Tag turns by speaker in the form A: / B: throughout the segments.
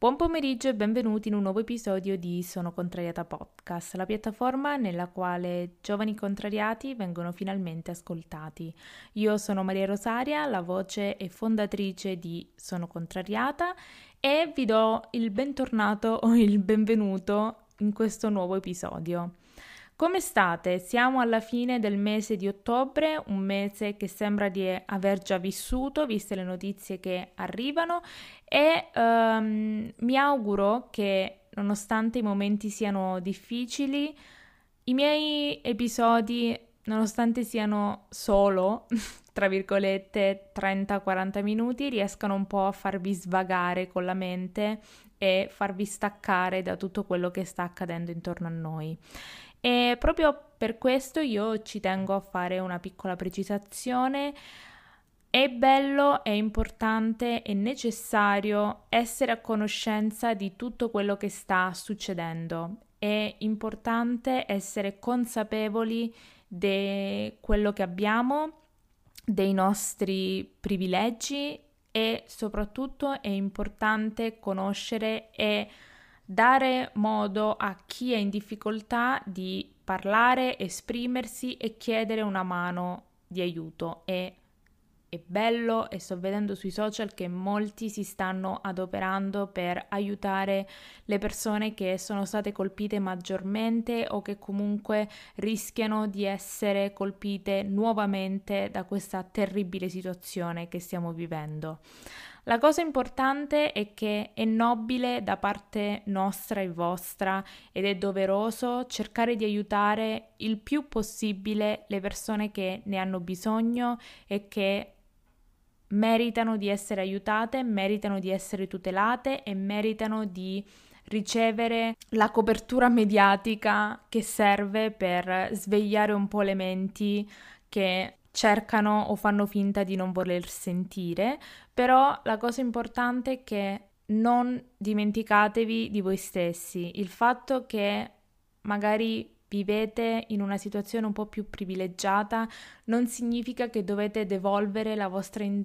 A: Buon pomeriggio e benvenuti in un nuovo episodio di Sono Contrariata Podcast, la piattaforma nella quale giovani contrariati vengono finalmente ascoltati. Io sono Maria Rosaria, la voce e fondatrice di Sono Contrariata e vi do il bentornato o il benvenuto in questo nuovo episodio. Come state? Siamo alla fine del mese di ottobre, un mese che sembra di aver già vissuto, viste le notizie che arrivano, e um, mi auguro che, nonostante i momenti siano difficili, i miei episodi, nonostante siano solo, tra virgolette, 30-40 minuti, riescano un po' a farvi svagare con la mente e farvi staccare da tutto quello che sta accadendo intorno a noi. E proprio per questo io ci tengo a fare una piccola precisazione. È bello, è importante, è necessario essere a conoscenza di tutto quello che sta succedendo. È importante essere consapevoli di quello che abbiamo, dei nostri privilegi e soprattutto è importante conoscere e dare modo a chi è in difficoltà di parlare, esprimersi e chiedere una mano di aiuto. E è bello e sto vedendo sui social che molti si stanno adoperando per aiutare le persone che sono state colpite maggiormente o che comunque rischiano di essere colpite nuovamente da questa terribile situazione che stiamo vivendo. La cosa importante è che è nobile da parte nostra e vostra ed è doveroso cercare di aiutare il più possibile le persone che ne hanno bisogno e che meritano di essere aiutate, meritano di essere tutelate e meritano di ricevere la copertura mediatica che serve per svegliare un po' le menti che cercano o fanno finta di non voler sentire, però la cosa importante è che non dimenticatevi di voi stessi, il fatto che magari vivete in una situazione un po' più privilegiata non significa che dovete devolvere la vostra in-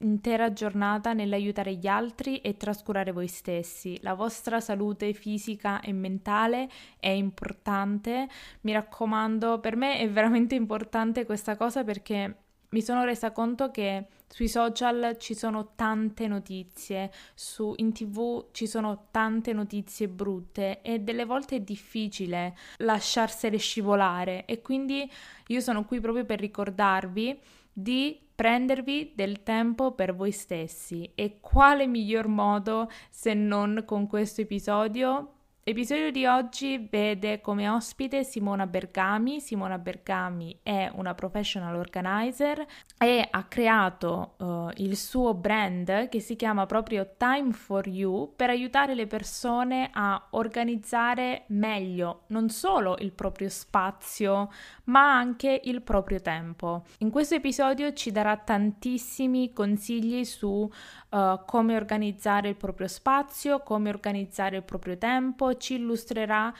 A: intera giornata nell'aiutare gli altri e trascurare voi stessi. La vostra salute fisica e mentale è importante. Mi raccomando, per me è veramente importante questa cosa perché mi sono resa conto che sui social ci sono tante notizie, su, in tv ci sono tante notizie brutte e delle volte è difficile lasciarsele scivolare e quindi io sono qui proprio per ricordarvi di prendervi del tempo per voi stessi. E quale miglior modo se non con questo episodio L'episodio di oggi vede come ospite Simona Bergami. Simona Bergami è una professional organizer e ha creato uh, il suo brand che si chiama proprio Time for You per aiutare le persone a organizzare meglio non solo il proprio spazio ma anche il proprio tempo. In questo episodio ci darà tantissimi consigli su uh, come organizzare il proprio spazio, come organizzare il proprio tempo, ci illustrerà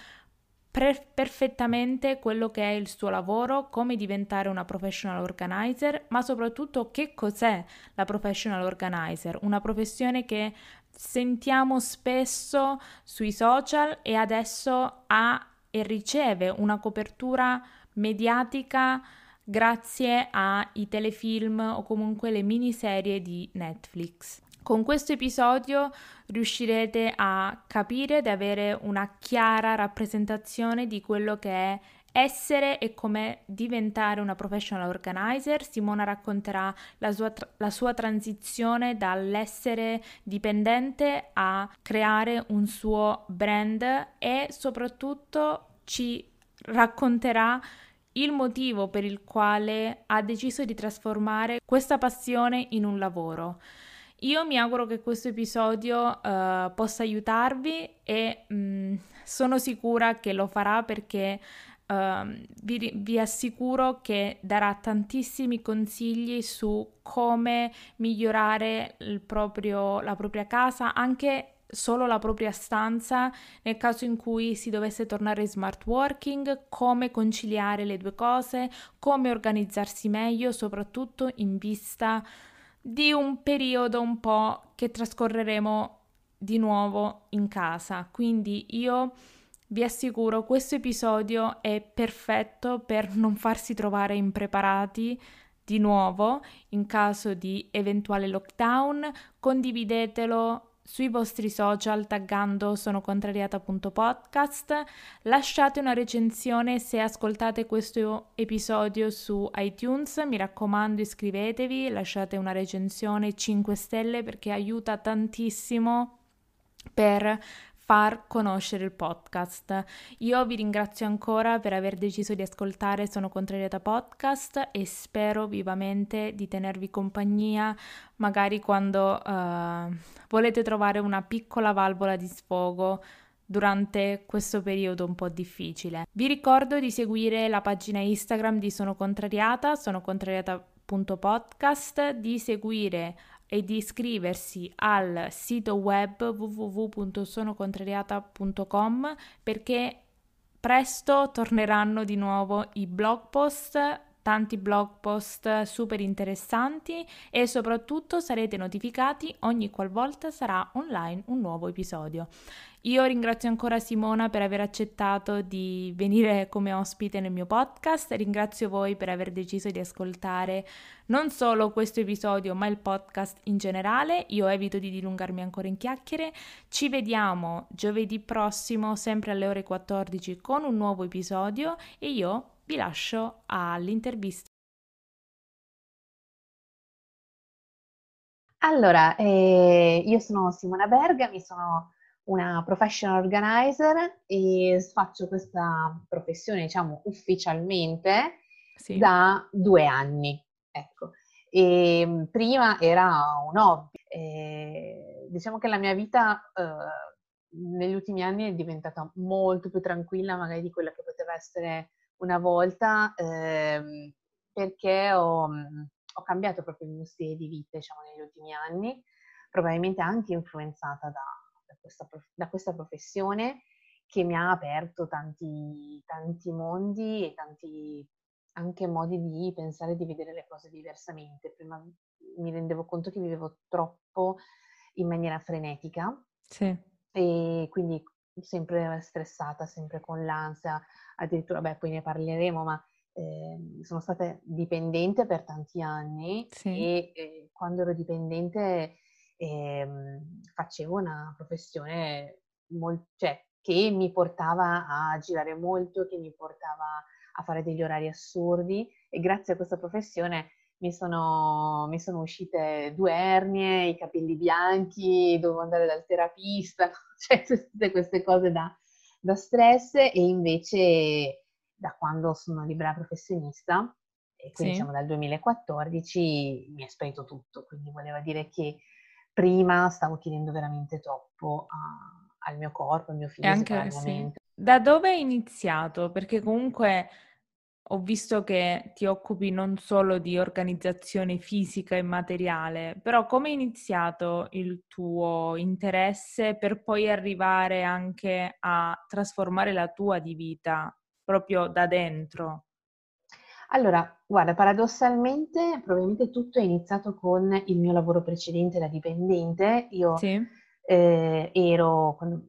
A: pre- perfettamente quello che è il suo lavoro, come diventare una professional organizer, ma soprattutto che cos'è la professional organizer, una professione che sentiamo spesso sui social e adesso ha e riceve una copertura mediatica grazie ai telefilm o comunque le miniserie di Netflix. Con questo episodio riuscirete a capire ed avere una chiara rappresentazione di quello che è essere e come diventare una professional organizer. Simona racconterà la sua, tra- la sua, transizione dall'essere dipendente a creare un suo brand e soprattutto ci racconterà il motivo per il quale ha deciso di trasformare questa passione in un lavoro. Io mi auguro che questo episodio uh, possa aiutarvi e mh, mm, sono sicura che lo farà perché uh, vi, vi, assicuro che darà tantissimi consigli su come migliorare proprio, la propria casa, anche solo la propria stanza nel caso in cui si dovesse tornare smart working, come conciliare le due cose, come organizzarsi meglio, soprattutto in vista di un periodo un po' che trascorreremo di nuovo in casa, quindi io vi assicuro questo episodio è perfetto per non farsi trovare impreparati di nuovo in caso di eventuale lockdown, condividetelo sui vostri social taggando sono contrariata.podcast. Lasciate una recensione se ascoltate questo episodio su iTunes. Mi raccomando, iscrivetevi, lasciate una recensione 5 stelle perché aiuta tantissimo per far conoscere il podcast. Io vi ringrazio ancora per aver deciso di ascoltare Sono Contrariata Podcast e spero vivamente di tenervi compagnia magari quando uh, volete trovare una piccola valvola di sfogo durante questo periodo un po' difficile. Vi ricordo di seguire la pagina Instagram di Sono Contrariata, sono contrariata.podcast, di seguire e di iscriversi al sito web www.sonocontrariata.com perché presto torneranno di nuovo i blog post tanti blog post super interessanti e soprattutto sarete notificati ogni qualvolta sarà online un nuovo episodio. Io ringrazio ancora Simona per aver accettato di venire come ospite nel mio podcast, ringrazio voi per aver deciso di ascoltare non solo questo episodio ma il podcast in generale, io evito di dilungarmi ancora in chiacchiere, ci vediamo giovedì prossimo sempre alle ore 14 con un nuovo episodio e io vi lascio all'intervista.
B: Allora, eh, io sono Simona Berga, mi sono una professional organizer e faccio questa professione, diciamo, ufficialmente sì. da due anni. Ecco. E ehm, prima era un hobby. E diciamo che la mia vita eh, negli ultimi anni è diventata molto più tranquilla magari di quella che poteva essere una volta ehm, perché ho, ho, cambiato proprio il mio stile di vita diciamo, negli ultimi anni, probabilmente anche influenzata da, questa, da questa, professione che mi ha aperto tanti, tanti mondi e tanti anche modi di pensare e di vedere le cose diversamente. Prima mi rendevo conto che vivevo troppo in maniera frenetica sì. e quindi sempre stressata, sempre con l'ansia, addirittura, beh, poi ne parleremo, ma eh, sono stata dipendente per tanti anni sì. e eh, quando ero dipendente eh, facevo una professione molto, cioè, che mi portava a girare molto, che mi portava a fare degli orari assurdi e grazie a questa professione mi sono, mi sono uscite due ernie, i capelli bianchi, dovevo andare dal terapista, cioè tutte queste cose da, da stress e invece da quando sono libera professionista, e quindi sì. siamo dal 2014, mi è sparito tutto, quindi voleva dire che prima stavo chiedendo veramente troppo a, al mio corpo, al mio fisico,
A: anche, al mio sì. Da dove hai iniziato? Perché comunque ho visto che ti occupi non solo di organizzazione fisica e materiale, però come è iniziato il tuo interesse per poi arrivare anche a trasformare la tua di vita proprio da dentro?
B: Allora, guarda, paradossalmente probabilmente tutto è iniziato con il mio lavoro precedente da dipendente. Io sì. eh, ero, quando,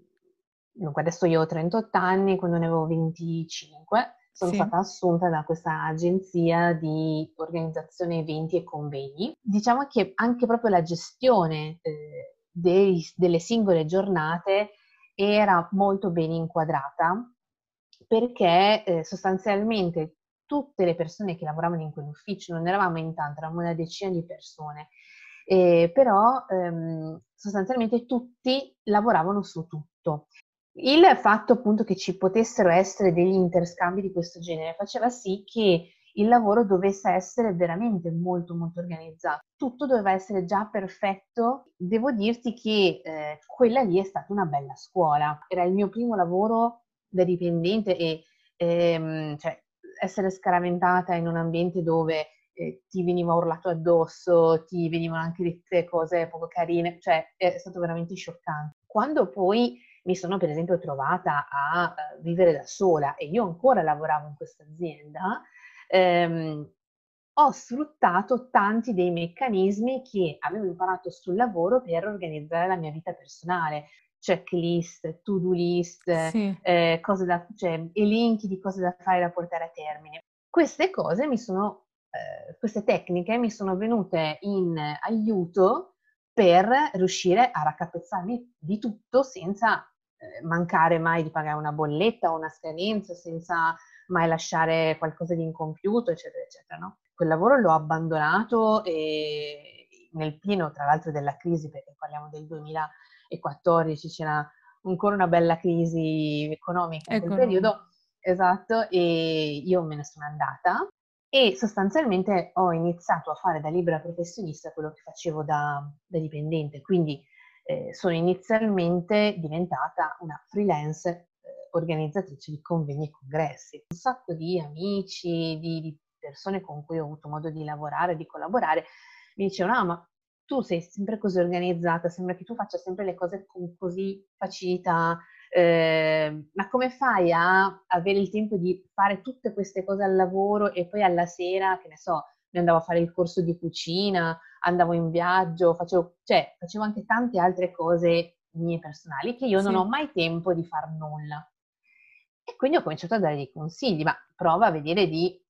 B: adesso io ho 38 anni, quando ne avevo 25 sono sì. stata assunta da questa agenzia di organizzazione eventi e convegni. Diciamo che anche proprio la gestione eh, dei, delle singole giornate era molto ben inquadrata perché eh, sostanzialmente tutte le persone che lavoravano in quell'ufficio, non eravamo in tanto, eravamo una decina di persone, eh, però ehm, sostanzialmente tutti lavoravano su tutto. Il fatto appunto che ci potessero essere degli interscambi di questo genere faceva sì che il lavoro dovesse essere veramente molto molto organizzato. Tutto doveva essere già perfetto. Devo dirti che eh, quella lì è stata una bella scuola. Era il mio primo lavoro da dipendente e ehm, cioè, essere scaraventata in un ambiente dove eh, ti veniva urlato addosso, ti venivano anche dette cose poco carine, cioè è stato veramente scioccante. Quando poi mi sono per esempio trovata a uh, vivere da sola e io ancora lavoravo in questa azienda, ehm, ho sfruttato tanti dei meccanismi che avevo imparato sul lavoro per organizzare la mia vita personale checklist, to-do list, sì. eh, cose da, cioè, elenchi di cose da fare da portare a termine. Queste cose mi sono, eh, queste tecniche mi sono venute in aiuto per riuscire a raccapezzarmi di tutto senza eh, mancare mai di pagare una bolletta o una scadenza, senza mai lasciare qualcosa di incompiuto, eccetera, eccetera. No? Quel lavoro l'ho abbandonato e nel pieno, tra l'altro, della crisi, perché parliamo del 2014, c'era ancora una bella crisi economica in quel periodo, esatto, e io me ne sono andata e sostanzialmente ho iniziato a fare da libera professionista quello che facevo da, da dipendente, quindi eh, sono inizialmente diventata una freelance eh, organizzatrice di convegni e congressi. Un sacco di amici, di, di, persone con cui ho avuto modo di lavorare, di collaborare, mi dicevano, ah, ma tu sei sempre così organizzata, sembra che tu faccia sempre le cose con così facilità, eh, ma come fai a avere il tempo di fare tutte queste cose al lavoro e poi alla sera, che ne so, mi andavo a fare il corso di cucina, andavo in viaggio, facevo, cioè, facevo anche tante altre cose mie personali che io sì. non ho mai tempo di far nulla. E quindi ho cominciato a dare dei consigli, ma prova a vedere di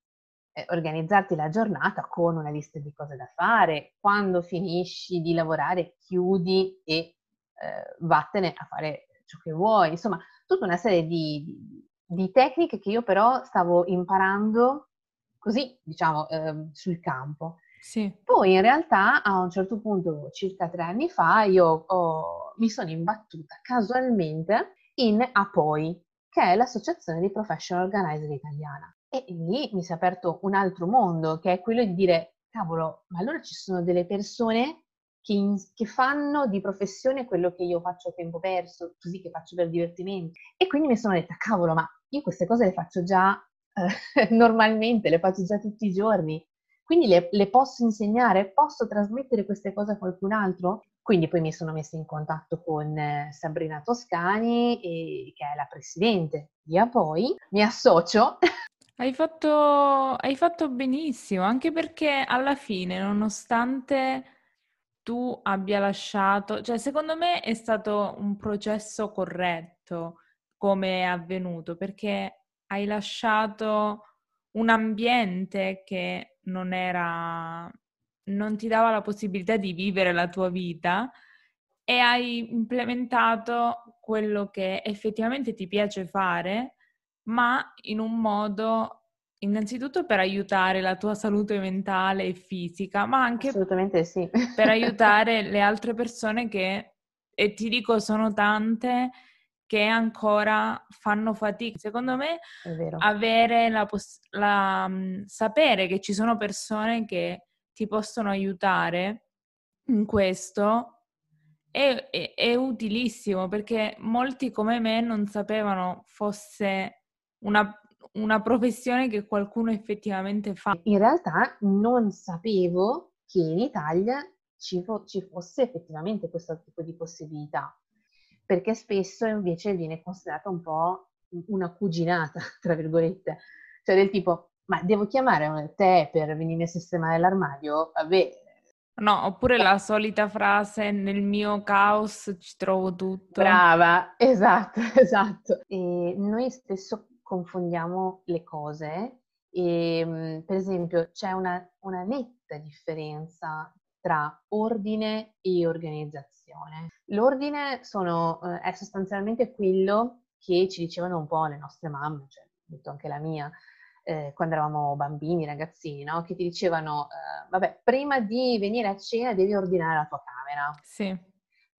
B: eh, organizzarti la giornata con una lista di cose da fare, quando finisci di lavorare chiudi e eh, vattene a fare ciò che vuoi, insomma tutta una serie di, di, di tecniche che io però stavo imparando così, diciamo, eh, sul campo. Sì. Poi in realtà a un certo punto, circa tre anni fa, io ho, mi sono imbattuta casualmente in APOI, che è l'Associazione di Professional Organizer Italiana. E lì mi si è aperto un altro mondo, che è quello di dire, cavolo, ma allora ci sono delle persone che, in, che, fanno di professione quello che io faccio a tempo perso, così che faccio per divertimento. E quindi mi sono detta, cavolo, ma io queste cose le faccio già eh, normalmente, le faccio già tutti i giorni. Quindi le, le, posso insegnare, posso trasmettere queste cose a qualcun altro? Quindi poi mi sono messa in contatto con eh, Sabrina Toscani, e, che è la presidente di Apoi, mi associo
A: Hai fatto, hai fatto benissimo, anche perché alla fine, nonostante tu abbia lasciato, cioè secondo me è stato un processo corretto come è avvenuto, perché hai lasciato un ambiente che non era, non ti dava la possibilità di vivere la tua vita e hai implementato quello che effettivamente ti piace fare ma in un modo innanzitutto per aiutare la tua salute mentale e fisica, ma anche
B: Assolutamente sì.
A: per aiutare le altre persone che, e ti dico, sono tante che ancora fanno fatica. Secondo me, avere la, poss- la um, sapere che ci sono persone che ti possono aiutare in questo è, è, è utilissimo perché molti come me non sapevano fosse una, una professione che qualcuno effettivamente fa.
B: In realtà non sapevo che in Italia ci, fo- ci fosse effettivamente questo tipo di possibilità, perché spesso invece viene considerata un po' una cuginata, tra virgolette, cioè del tipo, ma devo chiamare te per venirmi a sistemare l'armadio? Vabbè,
A: No, oppure la solita frase nel mio caos ci trovo tutto.
B: Brava, esatto, esatto. E noi spesso confondiamo le cose e ehm, per esempio c'è una, una netta differenza tra ordine e organizzazione. L'ordine sono, eh, è sostanzialmente quello che ci dicevano un po' le nostre mamme, cioè detto anche la mia, eh, quando eravamo bambini, ragazzini, no? che ti dicevano, eh, vabbè, prima di venire a cena devi ordinare la tua camera.
A: Sì.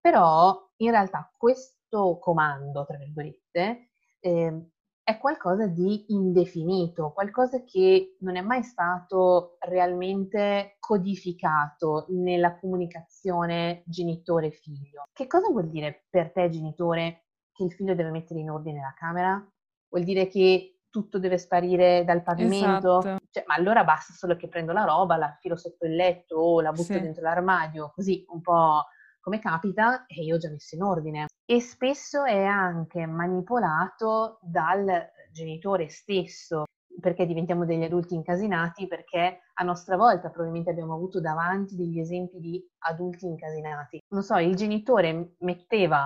B: Però in realtà questo comando, tra virgolette, eh, è qualcosa di indefinito, qualcosa che non è mai stato realmente codificato nella comunicazione genitore-figlio. Che cosa vuol dire per te, genitore, che il figlio deve mettere in ordine la camera? Vuol dire che tutto deve sparire dal pavimento? Esatto. Cioè, ma allora basta solo che prendo la roba, la filo sotto il letto o la butto sì. dentro l'armadio, così un po' come capita e io ho già messo in ordine e spesso è anche manipolato dal genitore stesso. perché diventiamo degli adulti incasinati, perché a nostra volta probabilmente abbiamo avuto davanti degli esempi di adulti incasinati. Non so, il genitore metteva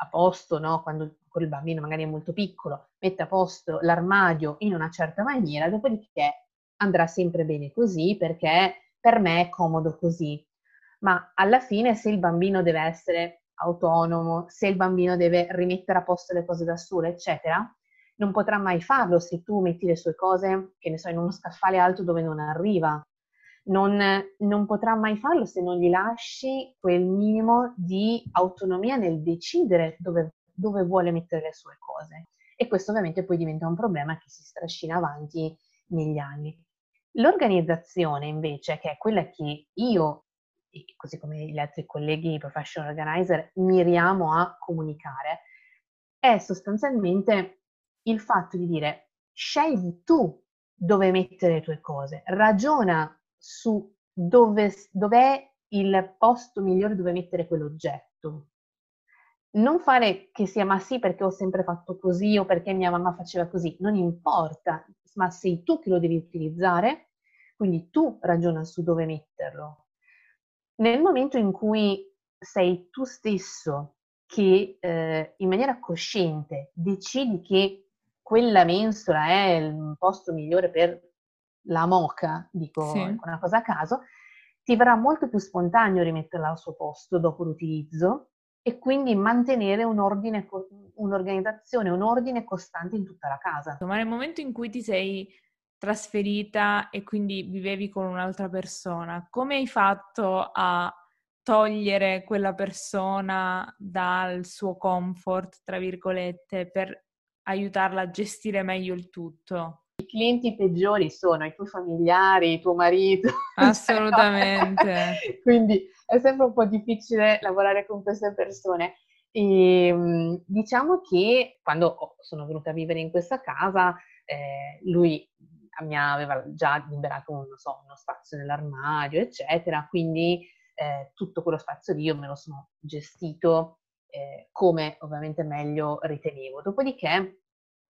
B: a posto, no, quando il bambino magari è molto piccolo, mette a posto l'armadio in una certa maniera, dopodiché andrà sempre bene così perché per me è comodo così. Ma alla fine se il bambino deve essere autonomo, se il bambino deve rimettere a posto le cose da solo, eccetera, non potrà mai farlo se tu metti le sue cose, che ne so, in uno scaffale alto dove non arriva. Non, non potrà mai farlo se non gli lasci quel minimo di autonomia nel decidere dove, dove vuole mettere le sue cose. E questo ovviamente poi diventa un problema che si strascina avanti negli anni. L'organizzazione invece, che è quella che io, così come gli altri colleghi professional organizer, miriamo a comunicare, è sostanzialmente il fatto di dire scegli tu dove mettere le tue cose, ragiona su dove, dov'è il posto migliore dove mettere quell'oggetto. Non fare che sia ma sì perché ho sempre fatto così o perché mia mamma faceva così, non importa, ma sei tu che lo devi utilizzare, quindi tu ragiona su dove metterlo. Nel momento in cui sei tu stesso che eh, in maniera cosciente decidi che quella mensola è il posto migliore per la moca, dico sì. una cosa a caso, ti verrà molto più spontaneo rimetterla al suo posto dopo l'utilizzo e quindi mantenere un ordine, un'organizzazione, un ordine costante in tutta la casa.
A: Ma nel momento in cui ti sei trasferita e quindi vivevi con un'altra persona, come hai fatto a togliere quella persona dal suo comfort, tra virgolette, per aiutarla a gestire meglio il tutto.
B: I clienti peggiori sono i tuoi familiari, il tuo marito.
A: Assolutamente.
B: Quindi è sempre un po' difficile lavorare con queste persone. E, ehm, diciamo che quando sono venuta a vivere in questa casa, eh, lui mi aveva già liberato un, so, uno spazio nell'armadio, eccetera, quindi eh, tutto quello spazio lì io me lo sono gestito eh, come ovviamente meglio ritenevo. Dopodiché,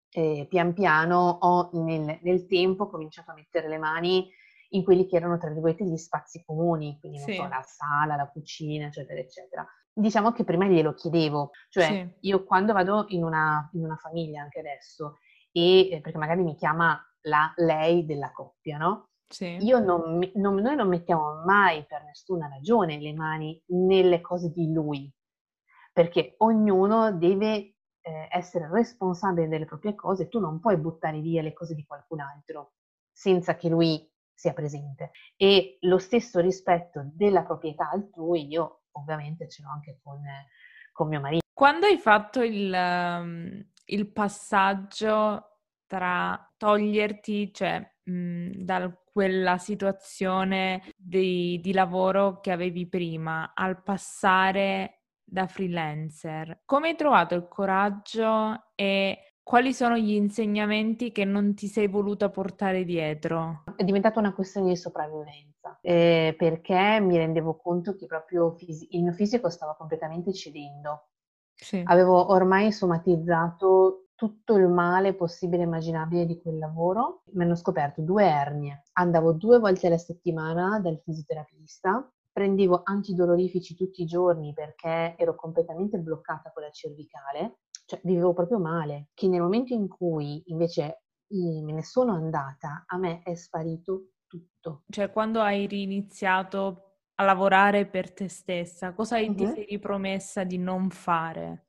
B: eh, pian piano ho nel, nel, tempo cominciato a mettere le mani in quelli che erano, tra virgolette, gli spazi comuni, quindi sì. so, la sala, la cucina, eccetera, eccetera. Diciamo che prima glielo chiedevo, cioè sì. io quando vado in una, in una famiglia, anche adesso, e eh, perché magari mi chiama la lei della coppia, no? Sì. Io non, non, noi non mettiamo mai per nessuna ragione le mani nelle cose di lui, perché ognuno deve eh, essere responsabile delle proprie cose, tu non puoi buttare via le cose di qualcun altro senza che lui sia presente. E lo stesso rispetto della proprietà altrui, io ovviamente ce l'ho anche con, con mio marito.
A: Quando hai fatto il, um, il passaggio tra toglierti, cioè mh, da quella situazione di, di lavoro che avevi prima, al passare da freelancer, come hai trovato il coraggio e quali sono gli insegnamenti che non ti sei voluta portare dietro?
B: È diventata una questione di sopravvivenza, eh, perché mi rendevo conto che proprio fisi- il mio fisico stava completamente cedendo. Sì. Avevo ormai somatizzato tutto il male possibile e immaginabile di quel lavoro. Mi hanno scoperto due ernie. Andavo due volte alla settimana dal fisioterapista prendevo antidolorifici tutti i giorni perché ero completamente bloccata con la cervicale, cioè vivevo proprio male, che nel momento in cui invece me ne sono andata, a me è sparito tutto.
A: Cioè quando hai riniziato a lavorare per te stessa, cosa uh-huh. ti sei ripromessa di non fare?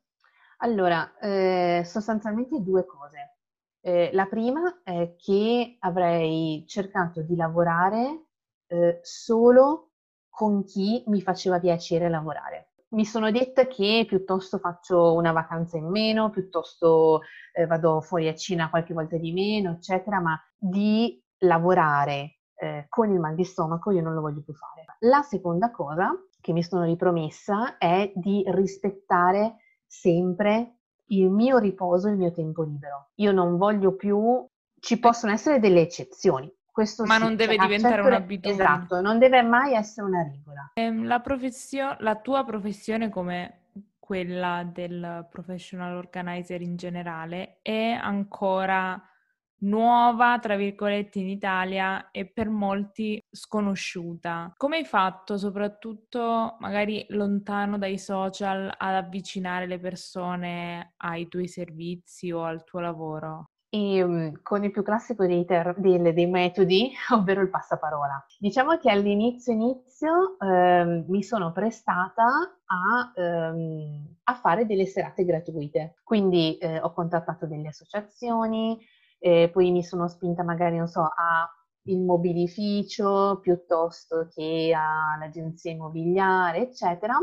B: Allora, eh, sostanzialmente due cose. Eh, la prima è che avrei cercato di lavorare eh, solo con chi mi faceva piacere lavorare. Mi sono detta che piuttosto faccio una vacanza in meno, piuttosto eh, vado fuori a cena qualche volta di meno, eccetera, ma di lavorare eh, con il mal di stomaco io non lo voglio più fare. La seconda cosa che mi sono ripromessa è di rispettare sempre il mio riposo, il mio tempo libero. Io non voglio più, ci possono essere delle eccezioni, questo
A: Ma sì, non deve cioè, diventare un'abitudine.
B: Esatto, non deve mai essere una regola.
A: Ehm, la, professio- la tua professione come quella del professional organizer in generale è ancora nuova, tra virgolette, in Italia e per molti sconosciuta. Come hai fatto, soprattutto magari lontano dai social, ad avvicinare le persone ai tuoi servizi o al tuo lavoro?
B: e um, con il più classico dei, ter- dei, dei, metodi, ovvero il passaparola. Diciamo che all'inizio inizio ehm, mi sono prestata a, ehm, a, fare delle serate gratuite, quindi eh, ho contattato delle associazioni, eh, poi mi sono spinta magari, non so, a il mobilificio piuttosto che all'agenzia immobiliare, eccetera,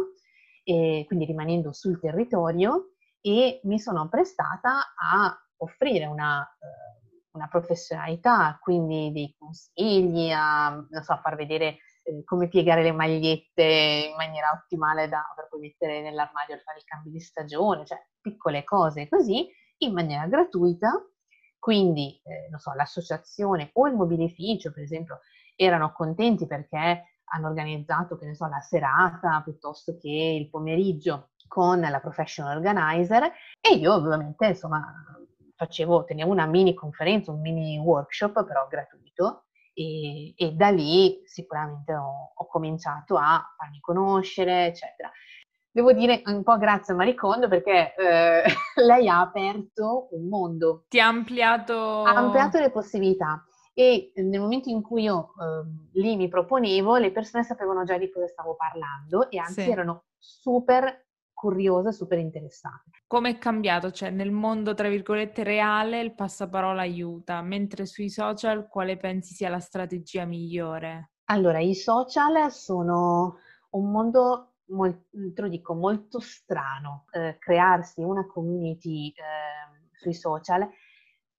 B: e quindi rimanendo sul territorio e mi sono prestata a offrire una, eh, una professionalità, quindi dei consigli, a, so, far vedere eh, come piegare le magliette in maniera ottimale da, per poi mettere nell'armadio e fare il cambio di stagione, cioè piccole cose così, in maniera gratuita. Quindi, eh, so, l'associazione o il mobilificio, per esempio, erano contenti perché hanno organizzato, che ne so, la serata piuttosto che il pomeriggio con la professional organizer e io ovviamente, insomma, facevo, tenevo una mini conferenza, un mini workshop però gratuito e, e da lì sicuramente ho, ho, cominciato a farmi conoscere, eccetera. Devo dire un po' grazie a Maricondo perché eh, lei ha aperto un mondo.
A: Ti ha ampliato...
B: Ha ampliato le possibilità e nel momento in cui io eh, lì mi proponevo, le persone sapevano già di cosa stavo parlando e anzi sì. erano super curiose, super interessate.
A: Come è cambiato? Cioè nel mondo, tra virgolette, reale il passaparola aiuta, mentre sui social quale pensi sia la strategia migliore?
B: Allora, i social sono un mondo molto, dico, molto strano. Eh, crearsi una community eh, sui social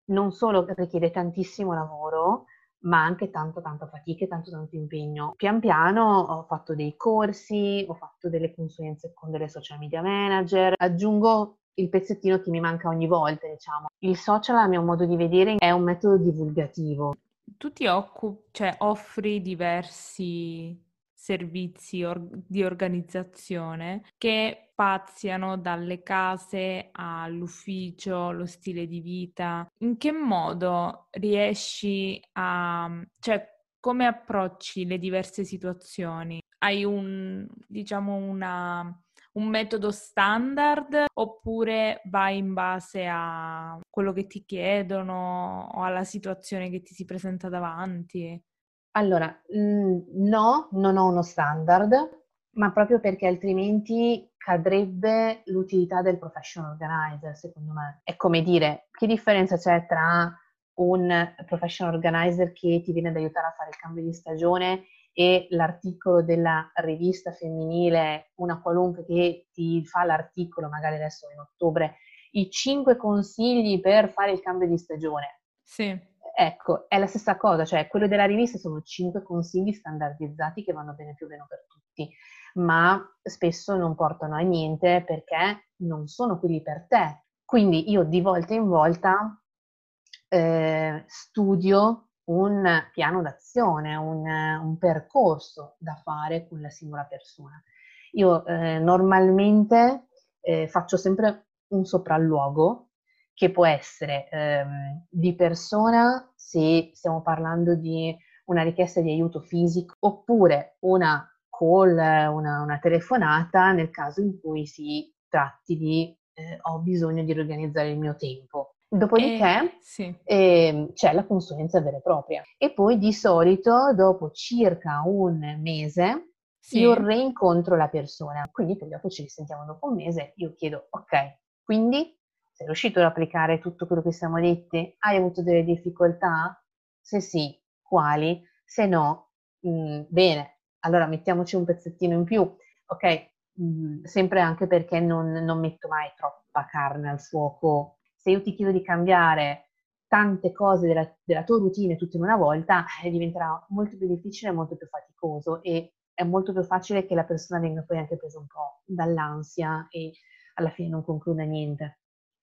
B: non solo richiede tantissimo lavoro, ma anche tanto tanta fatica e tanto tanto impegno. Pian piano ho fatto dei corsi, ho fatto delle consulenze con delle social media manager, aggiungo il pezzettino che mi manca ogni volta, diciamo. Il social, a mio modo di vedere, è un metodo divulgativo.
A: Tu ti occupi, cioè offri diversi servizi or- di organizzazione che spaziano dalle case all'ufficio, lo stile di vita. In che modo riesci a, cioè, come approcci le diverse situazioni? Hai un, diciamo, una, un metodo standard oppure vai in base a quello che ti chiedono o alla situazione che ti si presenta davanti?
B: Allora, no, non ho uno standard, ma proprio perché altrimenti cadrebbe l'utilità del professional organizer, secondo me. È come dire, che differenza c'è tra un professional organizer che ti viene ad aiutare a fare il cambio di stagione e l'articolo della rivista femminile, una qualunque che ti fa l'articolo, magari adesso in ottobre, i cinque consigli per fare il cambio di stagione.
A: Sì.
B: Ecco, è la stessa cosa, cioè quello della rivista sono cinque consigli standardizzati che vanno bene più o meno per tutti ma spesso non portano a niente perché non sono quelli per te. Quindi io di volta in volta eh, studio un piano d'azione, un, un, percorso da fare con la singola persona. Io eh, normalmente eh, faccio sempre un sopralluogo che può essere ehm, di persona se stiamo parlando di una richiesta di aiuto fisico oppure una call, una, una telefonata nel caso in cui si tratti di eh, ho bisogno di riorganizzare il mio tempo. Dopodiché eh, sì. eh, c'è la consulenza vera e propria. E poi di solito, dopo circa un mese, sì. io reincontro la persona. Quindi poi dopo ci risentiamo dopo un mese, io chiedo, ok, quindi sei riuscito ad applicare tutto quello che siamo detti? Hai avuto delle difficoltà? Se sì, quali? Se no, mh, mm, bene, allora mettiamoci un pezzettino in più, ok? Mm, sempre anche perché non, non metto mai troppa carne al fuoco. Se io ti chiedo di cambiare tante cose della, della tua routine tutte in una volta, eh, diventerà molto più difficile e molto più faticoso e è molto più facile che la persona venga poi anche presa un po' dall'ansia e alla fine non concluda niente.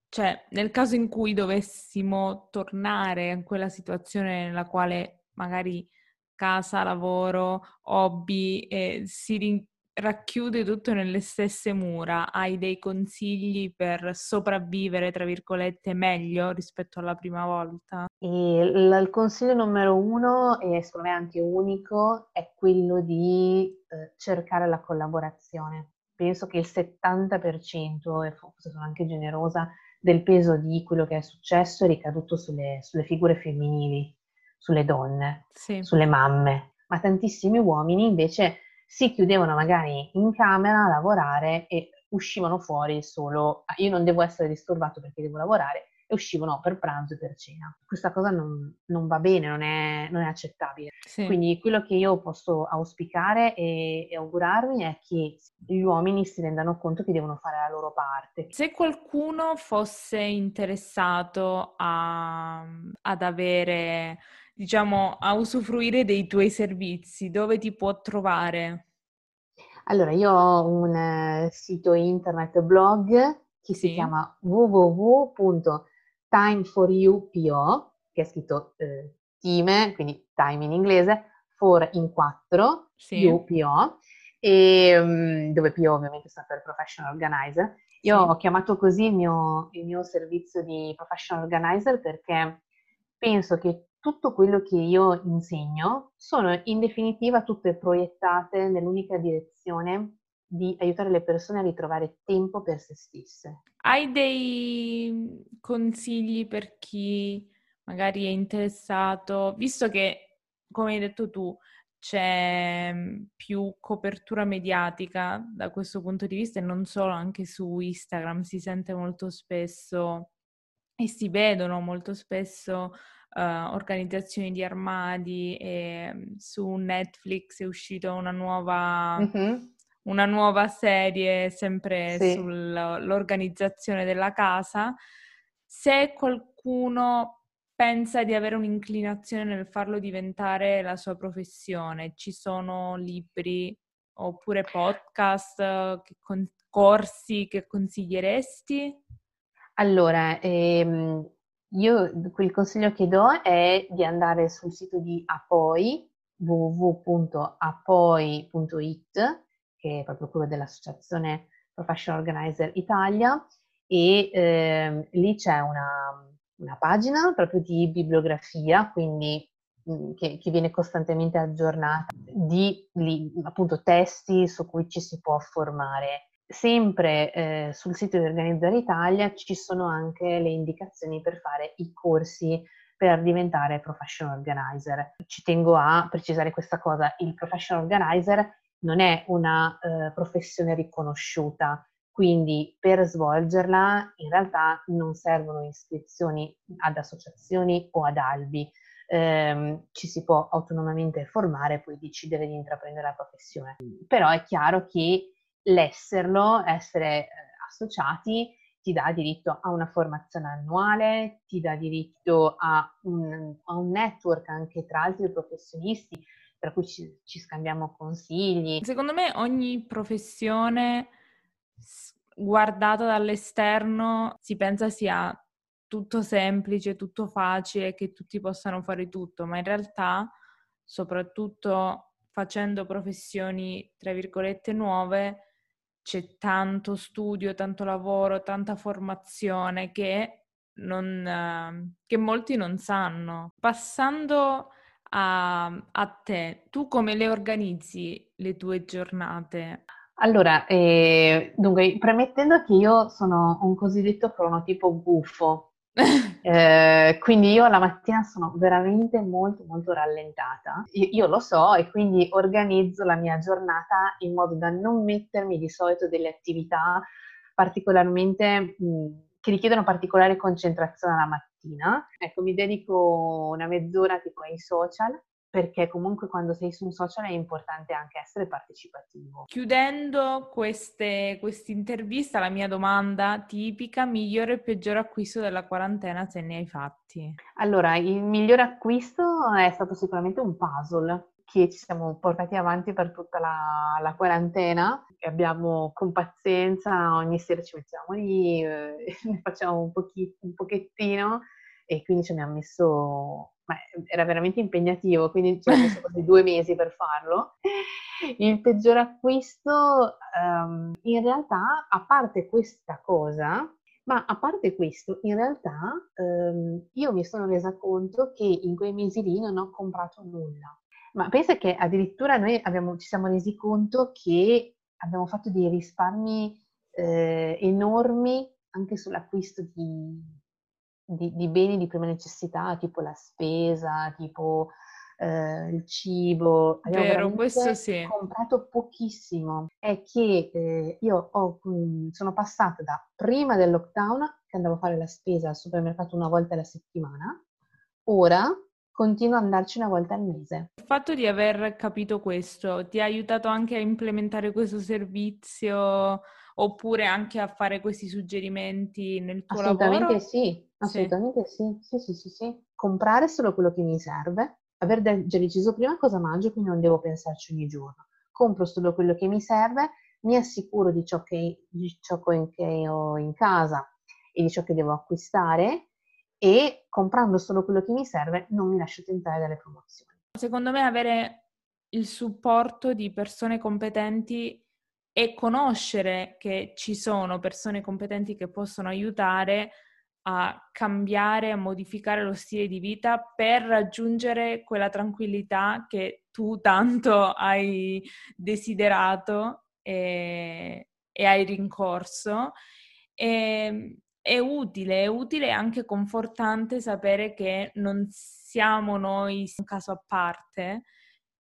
A: Cioè, nel caso in cui dovessimo tornare in quella situazione nella quale magari casa, lavoro, hobby, eh, si rin- racchiude tutto nelle stesse mura. Hai dei consigli per sopravvivere, tra virgolette, meglio rispetto alla prima volta?
B: E il consiglio numero uno, e secondo me anche unico, è quello di eh, cercare la collaborazione. Penso che il 70%, e forse sono anche generosa, del peso di quello che è successo è ricaduto sulle, sulle figure femminili, sulle donne, sì. sulle mamme. Ma tantissimi uomini invece si chiudevano magari in camera a lavorare e uscivano fuori solo, ah, io non devo essere disturbato perché devo lavorare, e uscivano per pranzo e per cena. Questa cosa non, non va bene, non è, non è accettabile. Sì. Quindi quello che io posso auspicare e, e, augurarmi è che gli uomini si rendano conto che devono fare la loro parte.
A: Se qualcuno fosse interessato a, ad avere diciamo, a usufruire dei tuoi servizi, dove ti può trovare?
B: Allora, io ho un uh, sito internet blog che sì. si chiama www.timeforyoupo, che è scritto eh, time, quindi time in inglese, for in 4, sì. UPO, e, um, dove PO ovviamente sta per Professional Organizer. Io sì. ho chiamato così il mio, il mio servizio di Professional Organizer perché penso che tutto quello che io insegno sono in definitiva tutte proiettate nell'unica direzione di aiutare le persone a ritrovare tempo per se stesse.
A: Hai dei consigli per chi magari è interessato, visto che, come hai detto tu, c'è più copertura mediatica da questo punto di vista e non solo, anche su Instagram si sente molto spesso e si vedono molto spesso uh, organizzazioni di armadi e mm, su Netflix è uscita una nuova, mm-hmm. Una nuova serie sempre sì. sull'organizzazione della casa. Se qualcuno pensa di avere un'inclinazione nel farlo diventare la sua professione, ci sono libri oppure podcast, che con- corsi che consiglieresti?
B: Allora, ehm, io quel consiglio che do è di andare sul sito di Apoi, www.apoi.it, che è proprio quello dell'Associazione Professional Organizer Italia, e eh, lì c'è una, una, pagina proprio di bibliografia, quindi mh, che, che, viene costantemente aggiornata di, di appunto testi su cui ci si può formare Sempre eh, sul sito di Organizzare Italia ci sono anche le indicazioni per fare i corsi per diventare professional organizer. Ci tengo a precisare questa cosa, il professional organizer non è una eh, professione riconosciuta, quindi per svolgerla in realtà non servono iscrizioni ad associazioni o ad albi. Eh, ci si può autonomamente formare e poi decidere di intraprendere la professione. Però è chiaro che l'esserlo, essere eh, associati, ti dà diritto a una formazione annuale, ti dà diritto a un, a un network anche tra altri professionisti, tra cui ci, ci scambiamo consigli.
A: Secondo me ogni professione guardata dall'esterno si pensa sia tutto semplice, tutto facile, che tutti possano fare tutto, ma in realtà, soprattutto facendo professioni, tra virgolette, nuove, c'è tanto studio, tanto lavoro, tanta formazione che, non, che molti non sanno. Passando a, a, te, tu come le organizzi le tue giornate?
B: Allora, eh, dunque, premettendo che io sono un cosiddetto cronotipo gufo, eh, quindi io la mattina sono veramente molto molto rallentata, io, io, lo so e quindi organizzo la mia giornata in modo da non mettermi di solito delle attività particolarmente mh, che richiedono particolare concentrazione la mattina. Ecco, mi dedico una mezz'ora tipo ai social perché comunque quando sei su un social è importante anche essere partecipativo.
A: Chiudendo questa intervista, la mia domanda tipica, migliore e peggiore acquisto della quarantena se ne hai fatti?
B: Allora, il migliore acquisto è stato sicuramente un puzzle che ci siamo portati avanti per tutta la, la quarantena e abbiamo con pazienza ogni sera ci mettiamo lì, eh, ne facciamo un, pochi, un pochettino e quindi ci abbiamo messo ma era veramente impegnativo, quindi ci ho messo quasi due mesi per farlo. Il peggior acquisto, um, in realtà, a parte questa cosa, ma a parte questo, in realtà um, io mi sono resa conto che in quei mesi lì non ho comprato nulla. Ma pensa che addirittura noi abbiamo, ci siamo resi conto che abbiamo fatto dei risparmi eh, enormi anche sull'acquisto di, di, di, beni di prima necessità, tipo la spesa, tipo eh, il cibo.
A: Abbiamo Vero, questo sì.
B: comprato pochissimo. È che eh, io ho, sono passata da prima del lockdown, che andavo a fare la spesa al supermercato una volta alla settimana, ora continuo ad andarci una volta al mese.
A: Il fatto di aver capito questo ti ha aiutato anche a implementare questo servizio oppure anche a fare questi suggerimenti nel tuo
B: assolutamente
A: lavoro?
B: Sì, assolutamente sì. Sì. sì, sì, sì, Comprare solo quello che mi serve, aver già deciso prima cosa mangio, quindi non devo pensarci ogni giorno. Compro solo quello che mi serve, mi assicuro di ciò che, di ciò che ho in casa e di ciò che devo acquistare e comprando solo quello che mi serve non mi lascio tentare dalle promozioni.
A: Secondo me avere il supporto di persone competenti e conoscere che ci sono persone competenti che possono aiutare a cambiare, a modificare lo stile di vita per raggiungere quella tranquillità che tu tanto hai desiderato e, e hai rincorso. E, ehm, è utile, è utile e anche confortante sapere che non siamo noi un caso a parte,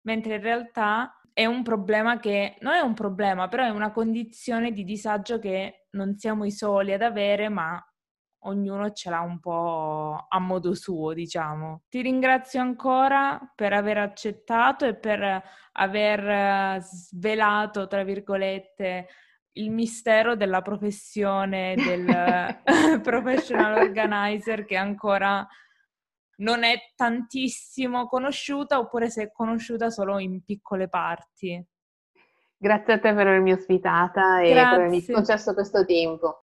A: mentre in realtà è un problema che non è un problema, però è una condizione di disagio che non siamo i soli ad avere, ma ognuno ce l'ha un po' a modo suo, diciamo. Ti ringrazio ancora per aver accettato e per aver svelato, tra virgolette, il mistero della professione del professional organizer che ancora non è tantissimo conosciuta oppure se è conosciuta solo in piccole parti.
B: Grazie a te per avermi ospitata e Grazie. per avermi concesso questo tempo.